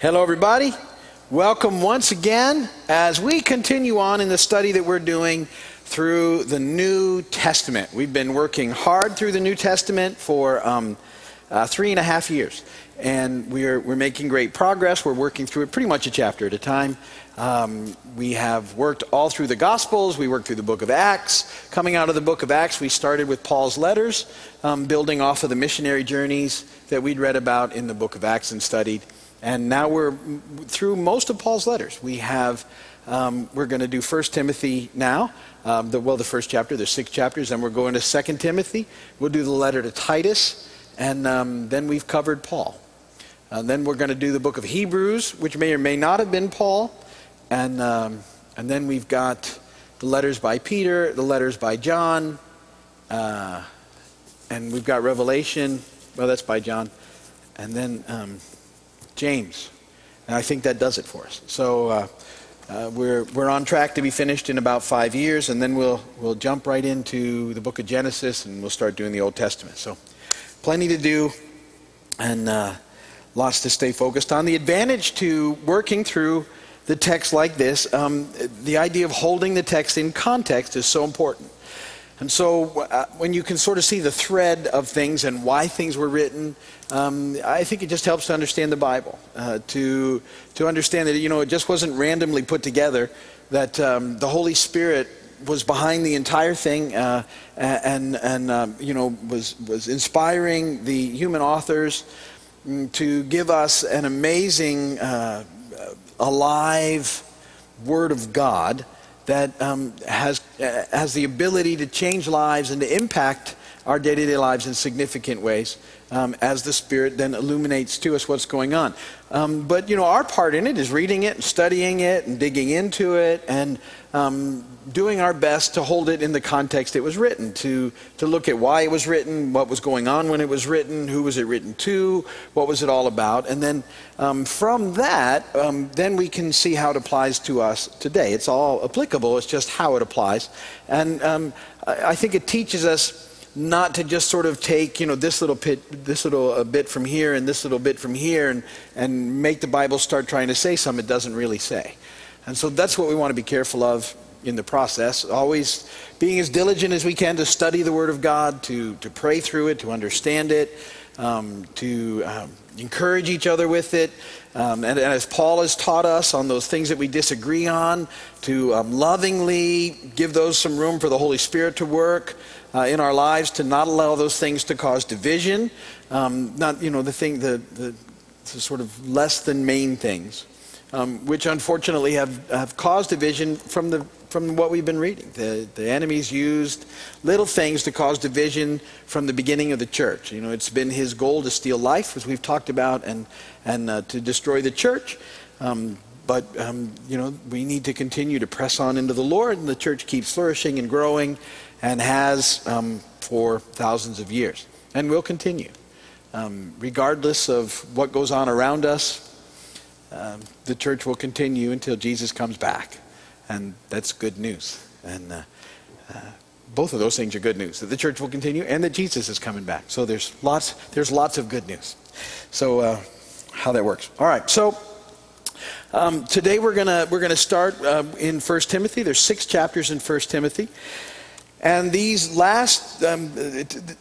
Hello, everybody. Welcome once again as we continue on in the study that we're doing through the New Testament. We've been working hard through the New Testament for um, uh, three and a half years, and we're, we're making great progress. We're working through it pretty much a chapter at a time. Um, we have worked all through the Gospels. We worked through the book of Acts. Coming out of the book of Acts, we started with Paul's letters, um, building off of the missionary journeys that we'd read about in the book of Acts and studied. And now we're through most of Paul's letters. We have, um, we're going to do 1 Timothy now. Um, the, well, the first chapter, there's six chapters, and we're going to 2 Timothy. We'll do the letter to Titus, and um, then we've covered Paul. And then we're going to do the book of Hebrews, which may or may not have been Paul. And, um, and then we've got the letters by Peter, the letters by John, uh, and we've got Revelation. Well, that's by John. And then um, James. And I think that does it for us. So uh, uh, we're, we're on track to be finished in about five years, and then we'll, we'll jump right into the book of Genesis and we'll start doing the Old Testament. So plenty to do and uh, lots to stay focused on. The advantage to working through the text like this, um, the idea of holding the text in context is so important. And so, uh, when you can sort of see the thread of things and why things were written, um, I think it just helps to understand the Bible, uh, to to understand that you know it just wasn't randomly put together, that um, the Holy Spirit was behind the entire thing, uh, and and um, you know was was inspiring the human authors mm, to give us an amazing, uh, alive Word of God that um, has, uh, has the ability to change lives and to impact our day to day lives in significant ways um, as the Spirit then illuminates to us what's going on. Um, but, you know, our part in it is reading it and studying it and digging into it and um, doing our best to hold it in the context it was written, to, to look at why it was written, what was going on when it was written, who was it written to, what was it all about. And then um, from that, um, then we can see how it applies to us today. It's all applicable, it's just how it applies. And um, I, I think it teaches us not to just sort of take you know this little bit this little uh, bit from here and this little bit from here and and make the bible start trying to say something it doesn't really say. And so that's what we want to be careful of in the process. Always being as diligent as we can to study the word of god to to pray through it to understand it um, to um, encourage each other with it. Um, and, and, as paul has taught us on those things that we disagree on to um, lovingly give those some room for the holy spirit to work uh, in our lives to not allow those things to cause division. Um, not, you know, the thing, the, the, the, sort of less than main things, um, which unfortunately have, have caused division from, the, from what we've been reading. The, the enemy's used little things to cause division from the beginning of the church. You know, it's been his goal to steal life, as we've talked about, and, and uh, to destroy the church. Um, but um, you know we need to continue to press on into the lord and the church keeps flourishing and growing and has um, for thousands of years and will continue. Um, regardless of what goes on around us, um, the church will continue until Jesus comes back. And that's good news. And uh, uh, both of those things are good news that the church will continue and that Jesus is coming back. So there's lots, there's lots of good news. So, uh, how that works. All right, so. Um, today we're gonna we're gonna start uh, in First Timothy. There's six chapters in First Timothy, and these last um,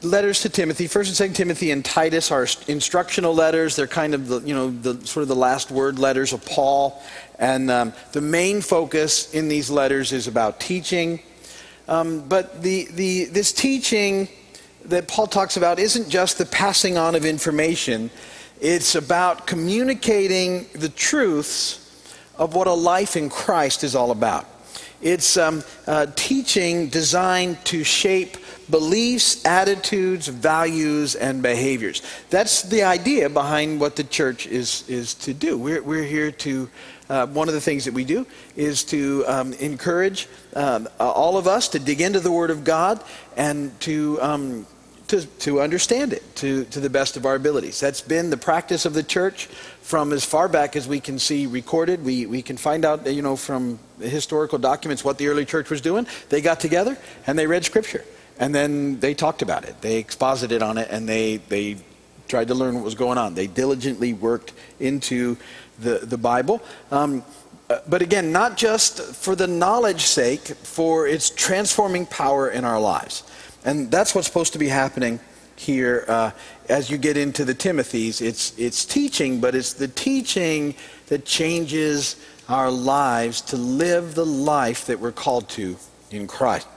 letters to Timothy, First and Second Timothy and Titus, are instructional letters. They're kind of the, you know the sort of the last word letters of Paul, and um, the main focus in these letters is about teaching. Um, but the, the this teaching that Paul talks about isn't just the passing on of information. It's about communicating the truths of what a life in Christ is all about. It's um, uh, teaching designed to shape beliefs, attitudes, values, and behaviors. That's the idea behind what the church is, is to do. We're, we're here to, uh, one of the things that we do is to um, encourage um, all of us to dig into the Word of God and to um, to, to understand it to, to the best of our abilities. That's been the practice of the church from as far back as we can see recorded. We, we can find out, you know, from historical documents what the early church was doing. They got together and they read scripture. And then they talked about it. They exposited on it and they, they tried to learn what was going on. They diligently worked into the, the Bible. Um, uh, but again, not just for the knowledge sake, for its transforming power in our lives. And that's what's supposed to be happening here uh, as you get into the Timothy's. It's, it's teaching, but it's the teaching that changes our lives to live the life that we're called to in Christ.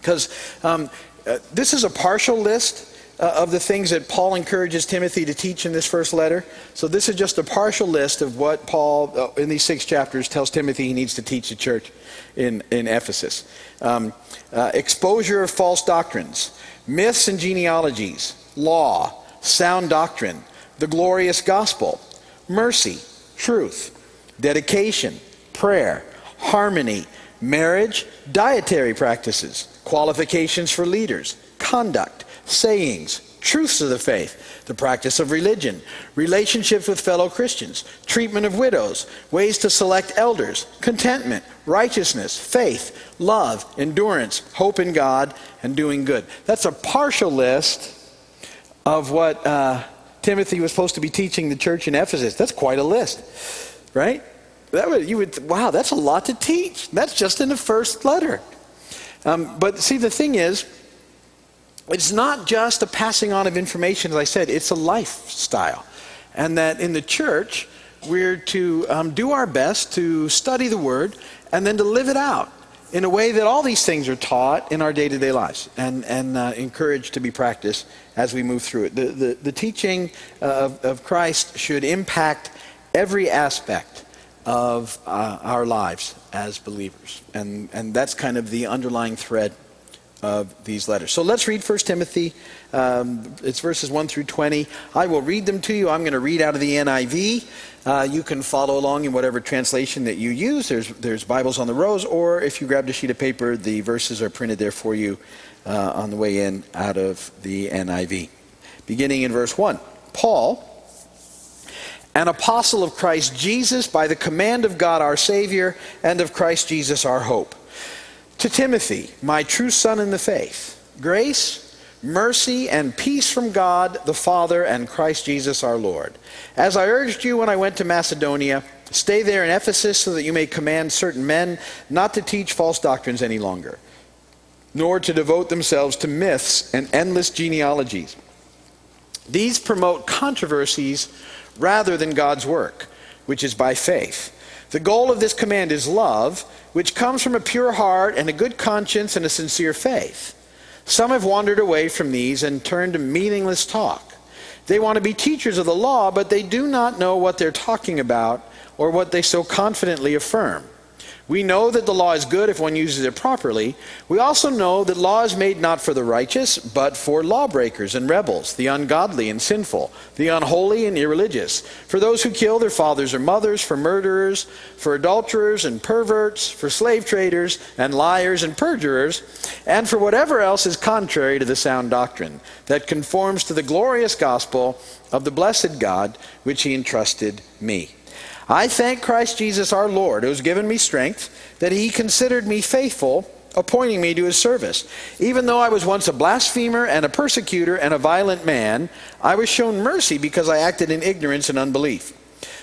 Because um, uh, this is a partial list uh, of the things that Paul encourages Timothy to teach in this first letter. So this is just a partial list of what Paul, uh, in these six chapters, tells Timothy he needs to teach the church in, in Ephesus. Um, uh, exposure of false doctrines, myths and genealogies, law, sound doctrine, the glorious gospel, mercy, truth, dedication, prayer, harmony, marriage, dietary practices, qualifications for leaders, conduct, sayings, truths of the faith, the practice of religion, relationships with fellow Christians, treatment of widows, ways to select elders, contentment, righteousness, faith, love, endurance, hope in God, and doing good. That's a partial list of what uh, Timothy was supposed to be teaching the church in Ephesus. That's quite a list, right? That would, you would, wow, that's a lot to teach. That's just in the first letter. Um, but see, the thing is, it's not just a passing on of information, as I said, it's a lifestyle. And that in the church, we're to um, do our best to study the Word and then to live it out in a way that all these things are taught in our day to day lives and, and uh, encouraged to be practiced as we move through it. The, the, the teaching of, of Christ should impact every aspect of uh, our lives as believers. And, and that's kind of the underlying thread of these letters. So let's read 1 Timothy. Um, it's verses 1 through 20. I will read them to you. I'm going to read out of the NIV. Uh, you can follow along in whatever translation that you use. There's, there's Bibles on the rows, or if you grabbed a sheet of paper, the verses are printed there for you uh, on the way in out of the NIV. Beginning in verse 1. Paul, an apostle of Christ Jesus by the command of God our Savior and of Christ Jesus our hope to Timothy, my true son in the faith, grace, mercy, and peace from God the Father and Christ Jesus our Lord. As I urged you when I went to Macedonia, stay there in Ephesus so that you may command certain men not to teach false doctrines any longer, nor to devote themselves to myths and endless genealogies. These promote controversies rather than God's work, which is by faith. The goal of this command is love which comes from a pure heart and a good conscience and a sincere faith. Some have wandered away from these and turned to meaningless talk. They want to be teachers of the law, but they do not know what they're talking about or what they so confidently affirm. We know that the law is good if one uses it properly. We also know that law is made not for the righteous, but for lawbreakers and rebels, the ungodly and sinful, the unholy and irreligious, for those who kill their fathers or mothers, for murderers, for adulterers and perverts, for slave traders and liars and perjurers, and for whatever else is contrary to the sound doctrine that conforms to the glorious gospel of the blessed God which he entrusted me. I thank Christ Jesus our Lord, who has given me strength, that he considered me faithful, appointing me to his service. Even though I was once a blasphemer and a persecutor and a violent man, I was shown mercy because I acted in ignorance and unbelief.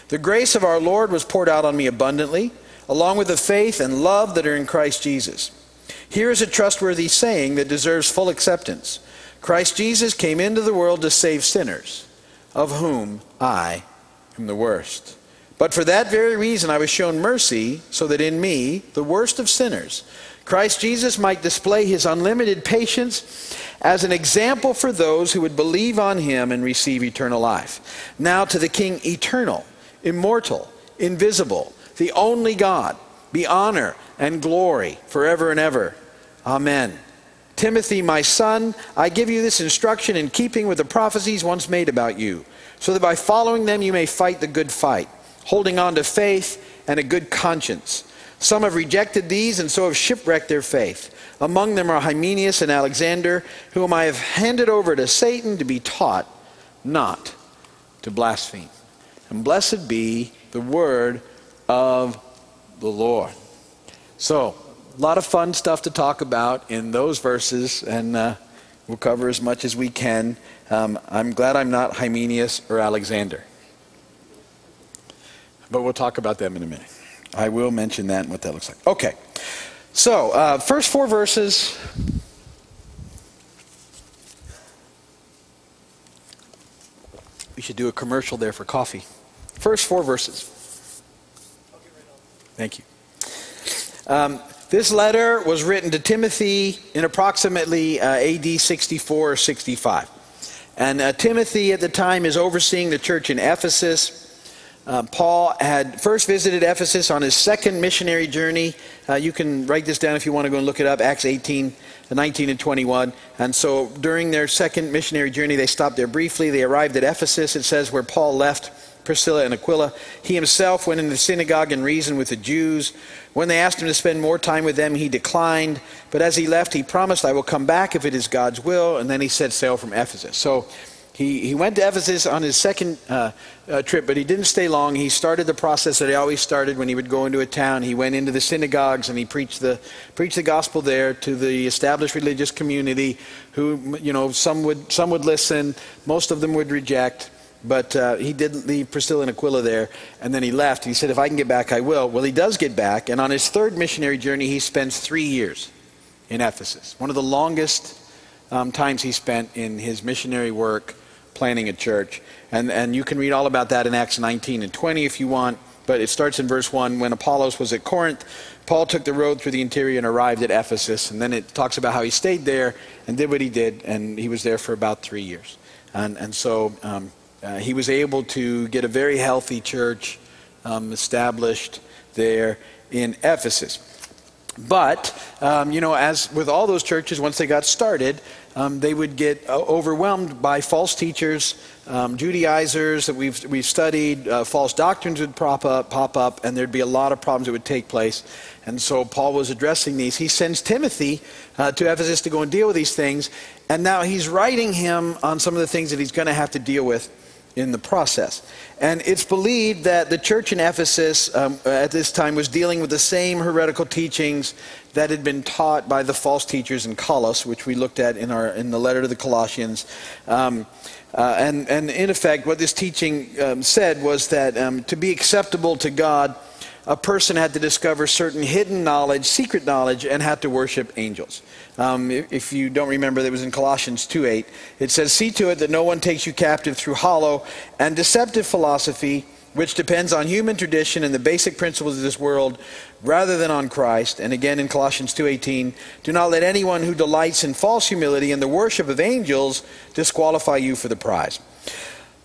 The grace of our Lord was poured out on me abundantly, along with the faith and love that are in Christ Jesus. Here is a trustworthy saying that deserves full acceptance Christ Jesus came into the world to save sinners, of whom I am the worst. But for that very reason I was shown mercy, so that in me, the worst of sinners, Christ Jesus might display his unlimited patience as an example for those who would believe on him and receive eternal life. Now to the King eternal, immortal, invisible, the only God, be honor and glory forever and ever. Amen. Timothy, my son, I give you this instruction in keeping with the prophecies once made about you, so that by following them you may fight the good fight holding on to faith and a good conscience. Some have rejected these and so have shipwrecked their faith. Among them are Hymenaeus and Alexander, whom I have handed over to Satan to be taught not to blaspheme. And blessed be the word of the Lord. So, a lot of fun stuff to talk about in those verses, and uh, We'll cover as much as we can. Um, I'm glad I'm not Hymenaeus or Alexander. But we'll talk about them in a minute. I will mention that and what that looks like. Okay. So, uh, first four verses. We should do a commercial there for coffee. First four verses. Thank you. Um, this letter was written to Timothy in approximately uh, AD 64 or 65. And uh, Timothy at the time is overseeing the church in Ephesus. Uh, Paul had first visited Ephesus on his second missionary journey. Uh, you can write this down if you want to go and look it up, Acts 18, 19, and 21. And so during their second missionary journey, they stopped there briefly. They arrived at Ephesus, it says, where Paul left Priscilla and Aquila. He himself went into the synagogue and reasoned with the Jews. When they asked him to spend more time with them, he declined. But as he left, he promised, I will come back if it is God's will. And then he set sail from Ephesus. So he, he went to Ephesus on his second uh, uh, trip, but he didn't stay long. He started the process that he always started when he would go into a town. He went into the synagogues and he preached the, preached the gospel there to the established religious community who, you know, some would, some would listen, most of them would reject. But uh, he didn't leave Priscilla and Aquila there, and then he left. He said, If I can get back, I will. Well, he does get back, and on his third missionary journey, he spends three years in Ephesus. One of the longest um, times he spent in his missionary work planning a church. And, and you can read all about that in Acts 19 and 20 if you want. But it starts in verse 1 when Apollos was at Corinth. Paul took the road through the interior and arrived at Ephesus. And then it talks about how he stayed there and did what he did. And he was there for about three years. And, and so um, uh, he was able to get a very healthy church um, established there in Ephesus. But, um, you know, as with all those churches, once they got started, um, they would get uh, overwhelmed by false teachers, um, Judaizers that we've, we've studied, uh, false doctrines would pop up, pop up, and there'd be a lot of problems that would take place. And so Paul was addressing these. He sends Timothy uh, to Ephesus to go and deal with these things, and now he's writing him on some of the things that he's going to have to deal with in the process. And it's believed that the church in Ephesus um, at this time was dealing with the same heretical teachings that had been taught by the false teachers in Colossus, which we looked at in, our, in the letter to the Colossians. Um, uh, and, and in effect, what this teaching um, said was that um, to be acceptable to God, a person had to discover certain hidden knowledge, secret knowledge, and had to worship angels. Um, if you don't remember, that was in Colossians 2.8. It says, See to it that no one takes you captive through hollow and deceptive philosophy, which depends on human tradition and the basic principles of this world rather than on Christ. And again in Colossians 2:18, do not let anyone who delights in false humility and the worship of angels disqualify you for the prize.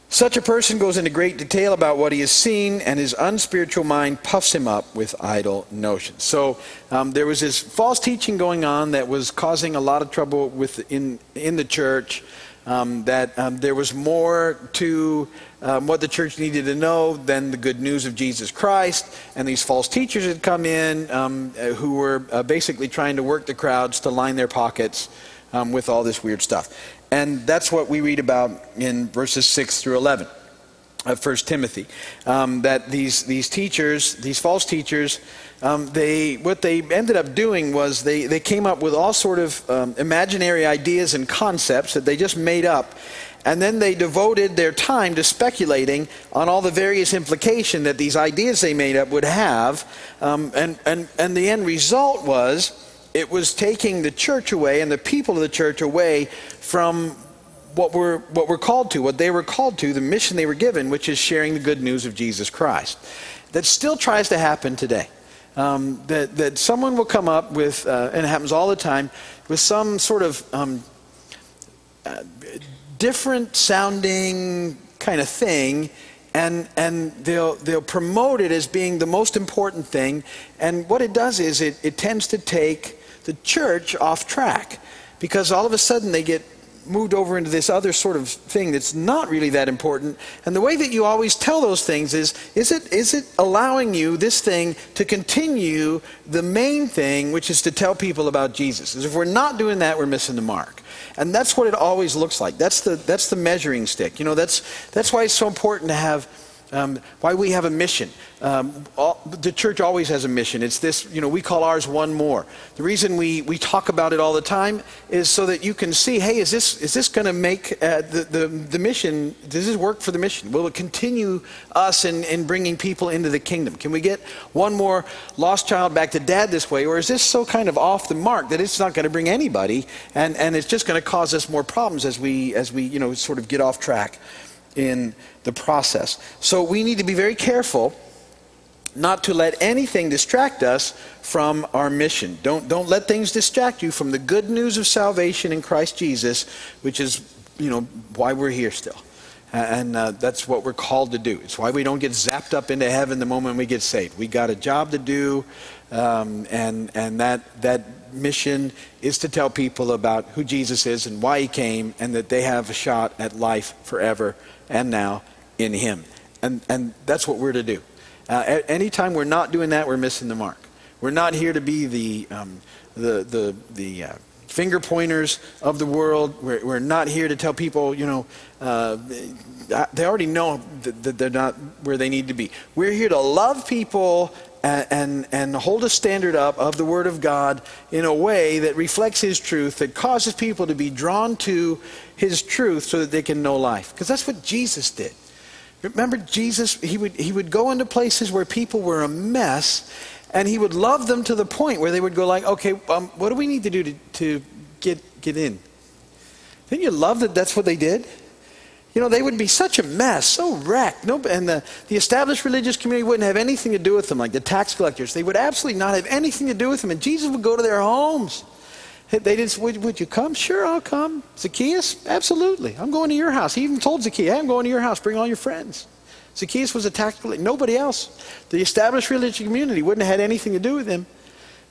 Such a person goes into great detail about what he has seen, and his unspiritual mind puffs him up with idle notions. So um, there was this false teaching going on that was causing a lot of trouble with in in the church. Um, that um, there was more to um, what the church needed to know than the good news of Jesus Christ. And these false teachers had come in um, uh, who were uh, basically trying to work the crowds to line their pockets um, with all this weird stuff. And that's what we read about in verses 6 through 11 of 1 Timothy. Um, that these, these teachers, these false teachers, um, they, what they ended up doing was they, they came up with all sort of um, imaginary ideas and concepts that they just made up. And then they devoted their time to speculating on all the various implication that these ideas they made up would have. Um, and, and, and the end result was it was taking the church away and the people of the church away from what we're, what we're called to, what they were called to, the mission they were given, which is sharing the good news of Jesus Christ. That still tries to happen today. Um, that, that someone will come up with, uh, and it happens all the time, with some sort of um, uh, different sounding kind of thing, and, and they'll, they'll promote it as being the most important thing. And what it does is it, it tends to take the church off track because all of a sudden they get moved over into this other sort of thing that's not really that important. And the way that you always tell those things is is it is it allowing you this thing to continue the main thing which is to tell people about Jesus. Because if we're not doing that we're missing the mark. And that's what it always looks like. That's the that's the measuring stick. You know, that's that's why it's so important to have um, why we have a mission. Um, all, the church always has a mission. It's this, you know, we call ours one more. The reason we, we talk about it all the time is so that you can see, hey, is this, is this going to make uh, the, the, the mission, does this work for the mission? Will it continue us in, in bringing people into the kingdom? Can we get one more lost child back to dad this way? Or is this so kind of off the mark that it's not going to bring anybody and, and it's just going to cause us more problems as we, as we, you know, sort of get off track? In the process. So we need to be very careful not to let anything distract us from our mission. Don't, don't let things distract you from the good news of salvation in Christ Jesus, which is, you know, why we're here still. And uh, that's what we're called to do. It's why we don't get zapped up into heaven the moment we get saved. We got a job to do, um, and, and that, that mission is to tell people about who Jesus is and why he came, and that they have a shot at life forever and now in Him. And, and that's what we're to do. Uh, anytime we're not doing that, we're missing the mark. We're not here to be the, um, the, the, the uh, finger pointers of the world. We're, we're not here to tell people, you know, uh, they already know that they're not where they need to be. We're here to love people and, and, hold a standard up of the Word of God in a way that reflects His truth, that causes people to be drawn to His truth so that they can know life. Because that's what Jesus did. Remember, Jesus, he would, he would go into places where people were a mess, and He would love them to the point where they would go like, okay, um, what do we need to do to, to get, get in? Didn't you love that that's what they did? You know, they would be such a mess, so wrecked. And the, the established religious community wouldn't have anything to do with them, like the tax collectors. They would absolutely not have anything to do with them. And Jesus would go to their homes. They didn't, would, would you come? Sure, I'll come. Zacchaeus? Absolutely. I'm going to your house. He even told Zacchaeus, hey, I'm going to your house. Bring all your friends. Zacchaeus was a tax collector. Nobody else. The established religious community wouldn't have had anything to do with him.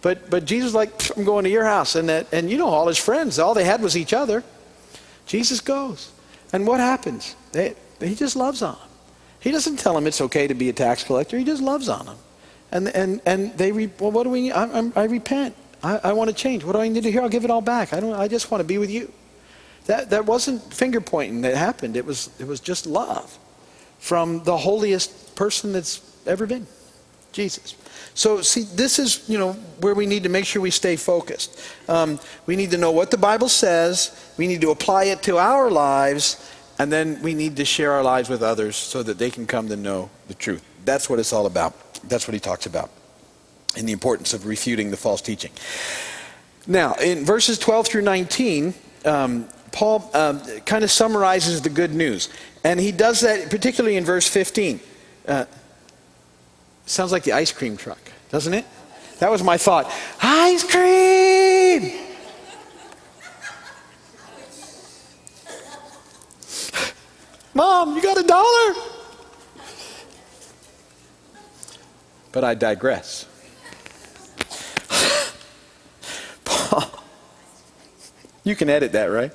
But, but Jesus was like, I'm going to your house. And, that, and you know, all his friends, all they had was each other. Jesus goes. And what happens? They, he just loves on them. He doesn't tell them it's okay to be a tax collector. He just loves on them. And, and, and they, re, well, what do we? I, I, I repent. I, I want to change. What do I need to hear? I'll give it all back. I, don't, I just want to be with you. That, that wasn't finger pointing that happened. It was, it was just love from the holiest person that's ever been, Jesus. So, see, this is, you know, where we need to make sure we stay focused. Um, we need to know what the Bible says. We need to apply it to our lives. And then we need to share our lives with others so that they can come to know the truth. That's what it's all about. That's what he talks about in the importance of refuting the false teaching. Now, in verses 12 through 19, um, Paul um, kind of summarizes the good news. And he does that particularly in verse 15. Uh, Sounds like the ice cream truck, doesn't it? That was my thought. Ice cream! Mom, you got a dollar? But I digress. Paul, you can edit that, right?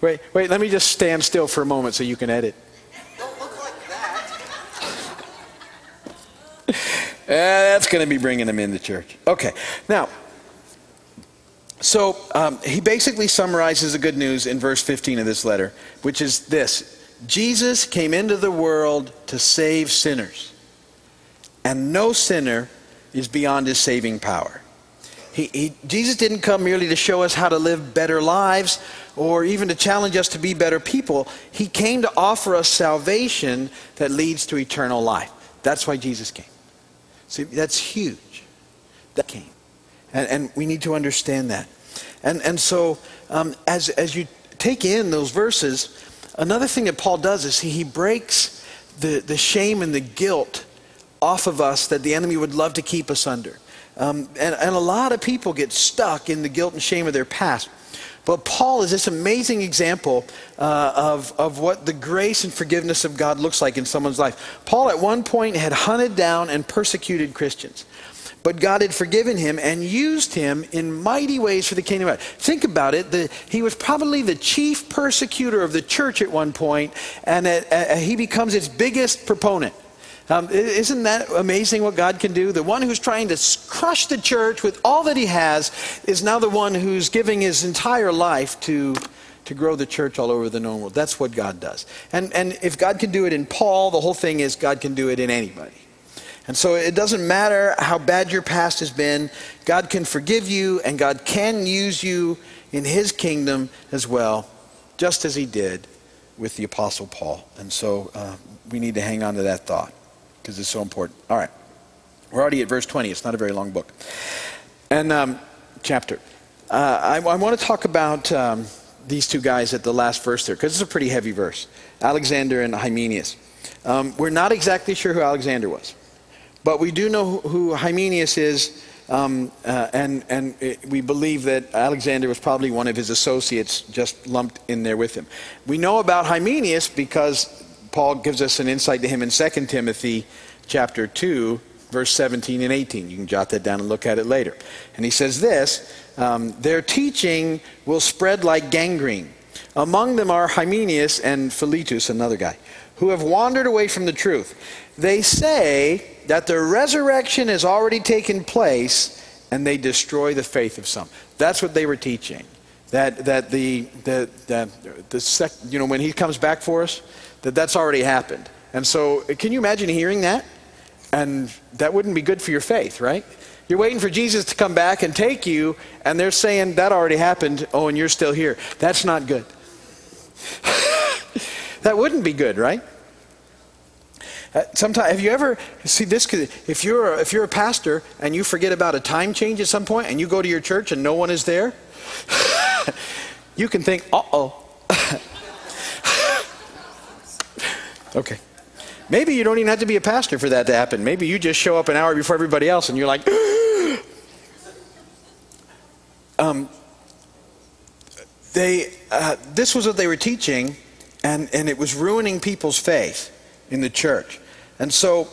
Wait, wait, let me just stand still for a moment so you can edit. Don't look like that. uh, that's going to be bringing them into church. Okay, now, so um, he basically summarizes the good news in verse 15 of this letter, which is this Jesus came into the world to save sinners, and no sinner is beyond his saving power. He, he, Jesus didn't come merely to show us how to live better lives or even to challenge us to be better people. He came to offer us salvation that leads to eternal life. That's why Jesus came. See, that's huge. That came. And, and we need to understand that. And, and so, um, as, as you take in those verses, another thing that Paul does is he, he breaks the, the shame and the guilt off of us that the enemy would love to keep us under. Um, and, and a lot of people get stuck in the guilt and shame of their past. But Paul is this amazing example uh, of, of what the grace and forgiveness of God looks like in someone's life. Paul, at one point, had hunted down and persecuted Christians. But God had forgiven him and used him in mighty ways for the kingdom of God. Think about it. The, he was probably the chief persecutor of the church at one point, and uh, uh, he becomes its biggest proponent. Um, isn't that amazing what God can do? The one who's trying to crush the church with all that he has is now the one who's giving his entire life to, to grow the church all over the known world. That's what God does. And, and if God can do it in Paul, the whole thing is God can do it in anybody. And so it doesn't matter how bad your past has been, God can forgive you and God can use you in his kingdom as well, just as he did with the Apostle Paul. And so uh, we need to hang on to that thought because it's so important. All right. We're already at verse 20. It's not a very long book. And um, chapter. Uh, I, I want to talk about um, these two guys at the last verse there because it's a pretty heavy verse Alexander and Hymenaeus. Um, we're not exactly sure who Alexander was. But we do know who Hymenaeus is, um, uh, and, and it, we believe that Alexander was probably one of his associates just lumped in there with him. We know about Hymenaeus because Paul gives us an insight to him in 2 Timothy chapter 2, verse 17 and 18. You can jot that down and look at it later. And he says this um, Their teaching will spread like gangrene. Among them are Hymenaeus and Philetus, another guy, who have wandered away from the truth. They say that the resurrection has already taken place and they destroy the faith of some. That's what they were teaching. That, that the, the, the, the sec, you know, when he comes back for us, that that's already happened. And so, can you imagine hearing that? And that wouldn't be good for your faith, right? You're waiting for Jesus to come back and take you, and they're saying that already happened. Oh, and you're still here. That's not good. that wouldn't be good, right? Uh, sometimes, have you ever see this? If you're if you're a pastor and you forget about a time change at some point, and you go to your church and no one is there, you can think, "Uh oh." okay. Maybe you don't even have to be a pastor for that to happen. Maybe you just show up an hour before everybody else, and you're like, um, they. Uh, this was what they were teaching, and and it was ruining people's faith in the church. And so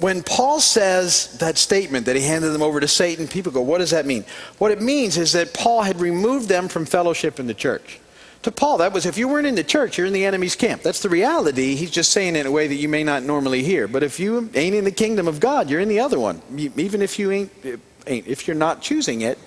when Paul says that statement that he handed them over to Satan, people go, What does that mean? What it means is that Paul had removed them from fellowship in the church. To Paul, that was if you weren't in the church, you're in the enemy's camp. That's the reality. He's just saying it in a way that you may not normally hear. But if you ain't in the kingdom of God, you're in the other one. Even if you ain't, ain't if you're not choosing it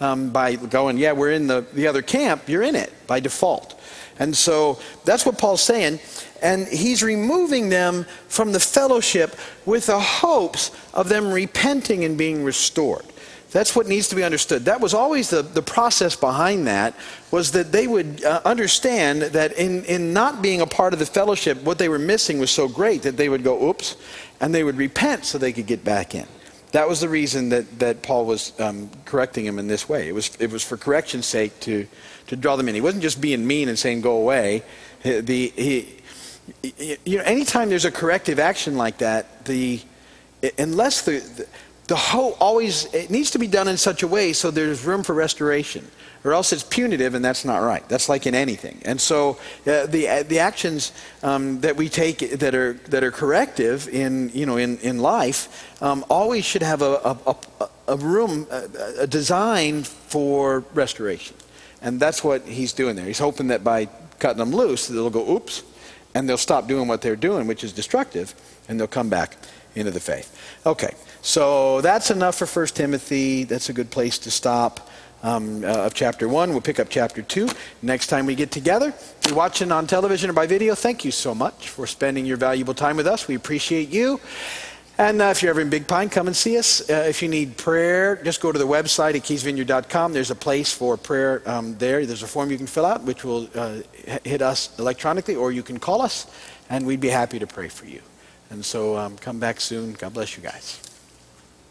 um, by going, yeah, we're in the, the other camp, you're in it by default. And so that's what Paul's saying and he's removing them from the fellowship with the hopes of them repenting and being restored. That's what needs to be understood. That was always the, the process behind that, was that they would uh, understand that in, in not being a part of the fellowship, what they were missing was so great that they would go, oops, and they would repent so they could get back in. That was the reason that, that Paul was um, correcting him in this way. It was, it was for correction's sake to, to draw them in. He wasn't just being mean and saying, go away. The, he, you know, anytime there's a corrective action like that, the unless the, the the whole always it needs to be done in such a way so there's room for restoration or else it's punitive and that's not right. That's like in anything. And so uh, the uh, the actions um, that we take that are that are corrective in you know in in life um, always should have a a, a, a room a, a design for restoration. And that's what he's doing there. He's hoping that by cutting them loose they'll go oops and they'll stop doing what they're doing, which is destructive, and they'll come back into the faith. Okay, so that's enough for 1 Timothy. That's a good place to stop um, uh, of chapter 1. We'll pick up chapter 2 next time we get together. If you're watching on television or by video, thank you so much for spending your valuable time with us. We appreciate you. And uh, if you're ever in Big Pine, come and see us. Uh, if you need prayer, just go to the website at keysvineyard.com. There's a place for prayer um, there. There's a form you can fill out, which will uh, hit us electronically, or you can call us, and we'd be happy to pray for you. And so um, come back soon. God bless you guys.